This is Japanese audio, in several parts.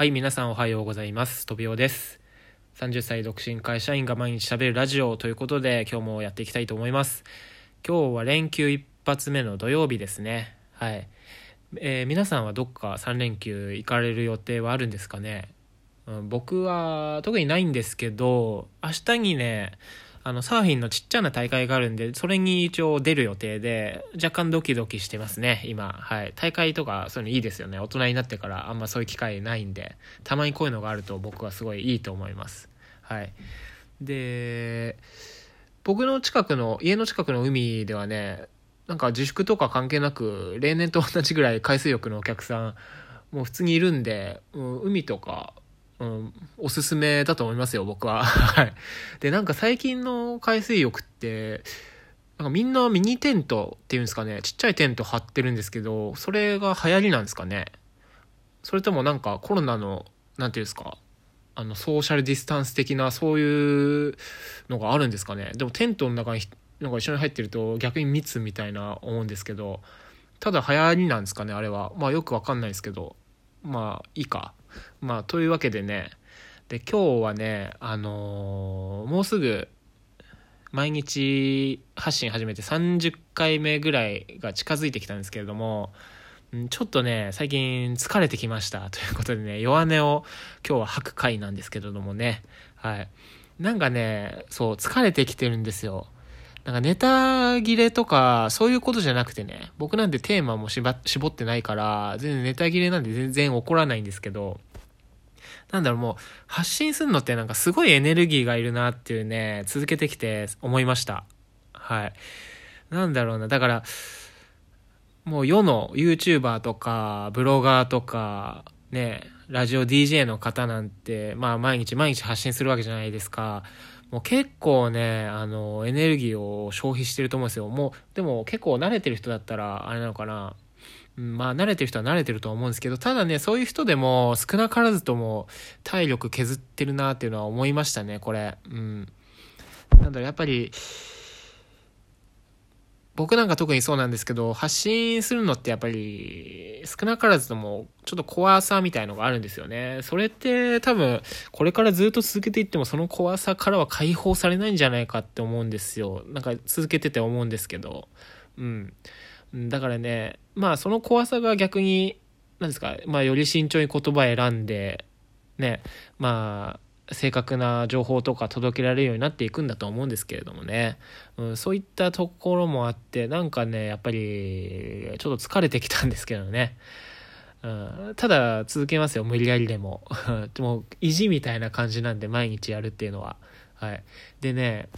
はい、皆さんおはようございます。とびおです。30歳独身会社員が毎日喋るラジオということで、今日もやっていきたいと思います。今日は連休一発目の土曜日ですね。はい。えー皆さんはどっか3連休行かれる予定はあるんですかね、うん、僕は特にないんですけど、明日にね、あの、サーフィンのちっちゃな大会があるんで、それに一応出る予定で、若干ドキドキしてますね、今。はい。大会とか、そういうのいいですよね。大人になってからあんまそういう機会ないんで、たまにこういうのがあると僕はすごいいいと思います。はい。で、僕の近くの、家の近くの海ではね、なんか自粛とか関係なく、例年と同じぐらい海水浴のお客さん、もう普通にいるんで、うん海とか、うん、おすすめだと思いますよ、僕は。はい。で、なんか最近の海水浴って、なんかみんなミニテントっていうんですかね、ちっちゃいテント張ってるんですけど、それが流行りなんですかね。それともなんかコロナの、なんていうんですか、あの、ソーシャルディスタンス的なそういうのがあるんですかね。でもテントの中になんか一緒に入ってると逆に密みたいな思うんですけど、ただ流行りなんですかね、あれは。まあよくわかんないですけど、まあいいか。まあというわけでね、で今日はね、あのーもうすぐ毎日発信始めて30回目ぐらいが近づいてきたんですけれども、ちょっとね、最近疲れてきました。ということでね、弱音を今日は吐く回なんですけれどもね。はい。なんかね、そう、疲れてきてるんですよ。なんかネタ切れとか、そういうことじゃなくてね、僕なんてテーマも絞ってないから、全然ネタ切れなんで全然起こらないんですけど、なんだろう、もう、発信するのってなんかすごいエネルギーがいるなっていうね、続けてきて思いました。はい。なんだろうな、だから、もう世の YouTuber とか、ブロガーとか、ね、ラジオ DJ の方なんて、まあ毎日毎日発信するわけじゃないですか。もう結構ね、あの、エネルギーを消費してると思うんですよ。もう、でも結構慣れてる人だったら、あれなのかな。うんまあ慣れてる人は慣れてると思うんですけど、ただね、そういう人でも少なからずとも体力削ってるなっていうのは思いましたね、これ。うん。なんだろ、やっぱり、僕なんか特にそうなんですけど、発信するのってやっぱり、少なからずとも、ちょっと怖さみたいのがあるんですよね。それって多分、これからずっと続けていっても、その怖さからは解放されないんじゃないかって思うんですよ。なんか続けてて思うんですけど。うん。だからね、まあその怖さが逆に、なんですか、まあより慎重に言葉選んで、ね、まあ、正確な情報とか届けられるようになっていくんだと思うんですけれどもね、うん、そういったところもあってなんかねやっぱりちょっと疲れてきたんですけどね、うん、ただ続けますよ無理やりでも。で も意地みたいな感じなんで毎日やるっていうのは。はい。でね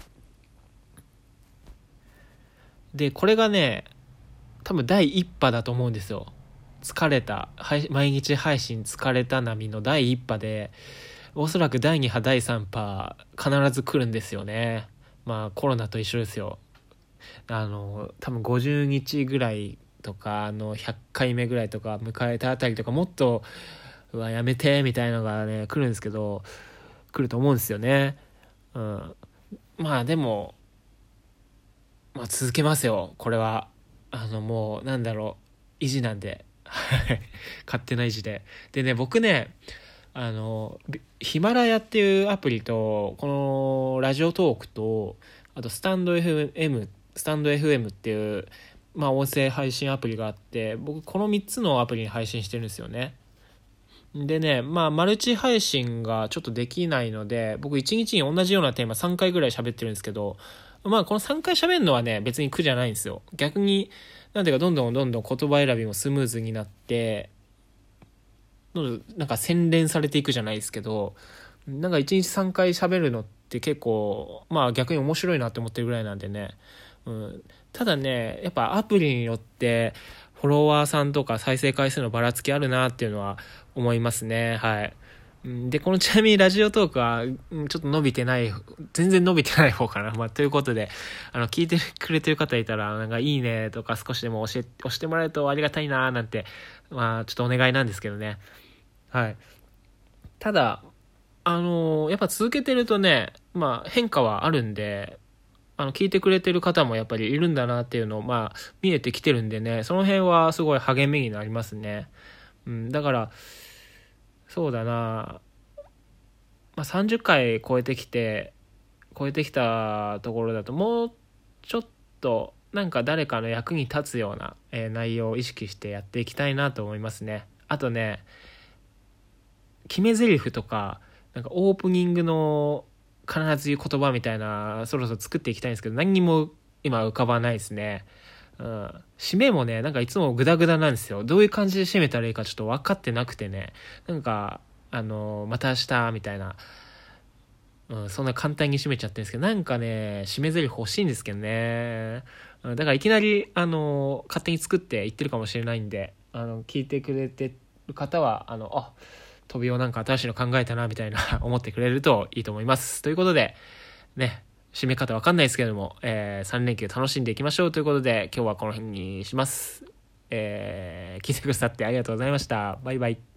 でこれがね多分第一波だと思うんですよ。疲れた毎日配信疲れた波の第一波でおそらく第2波第3波必ず来るんですよね。まあコロナと一緒ですよ。あの多分50日ぐらいとかあの100回目ぐらいとか迎えたあたりとかもっとうわやめてみたいのがね来るんですけど来ると思うんですよね。うん。まあでもまあ続けますよ。これは。あのもうなんだろう。意地なんで。勝手な意地で。でね僕ねあのヒマラヤっていうアプリとこのラジオトークとあとスタンド FM スタンド FM っていうまあ音声配信アプリがあって僕この3つのアプリに配信してるんですよね。でねまあマルチ配信がちょっとできないので僕1日に同じようなテーマ3回ぐらい喋ってるんですけどまあこの3回喋るのはね別に苦じゃないんですよ。逆になんていうかどんどんどんどん言葉選びもスムーズになってのなんか洗練されていくじゃないですけどなんか1日3回喋るのって結構まあ逆に面白いなって思ってるぐらいなんでね、うん、ただねやっぱアプリによってフォロワーさんとか再生回数のばらつきあるなっていうのは思いますね。はい。でこのちなみにラジオトークはちょっと伸びてない全然伸びてない方かな、まあ、ということであの聞いてくれてる方いたらなんかいいねとか少しでも教え押してもらえるとありがたいなーなんてまあちょっとお願いなんですけどねはい。ただ、あのやっぱ続けてるとね、まあ変化はあるんで、あの、聞いてくれてる方もやっぱりいるんだなっていうのを、まあ、見えてきてるんでね、その辺はすごい励みになりますね。うん、だから、そうだな、まあ、30回超えてきて超えてきたところだともうちょっとなんか誰かの役に立つような、えー、内容を意識してやっていきたいなと思いますね。あとね決め台詞とかなんかオープニングの必ず言う言葉みたいなそろそろ作っていきたいんですけど何にも今浮かばないですね。うん、締めもねなんかいつもグダグダなんですよ。どういう感じで締めたらいいかちょっと分かってなくてね。なんかあのまた明日みたいな、うん、そんな簡単に締めちゃってるんですけど。なんかね締め台詞欲しいんですけどね、だからいきなりあの勝手に作って言ってるかもしれないんであの聞いてくれてる方はあのあ飛びをなんか新しいの考えたなみたいな 思ってくれるといいと思います。ということでね。締め方わかんないですけども、えー、3連休楽しんでいきましょうということで、今日はこの辺にします。えー、聞いてくださってありがとうございました。バイバイ。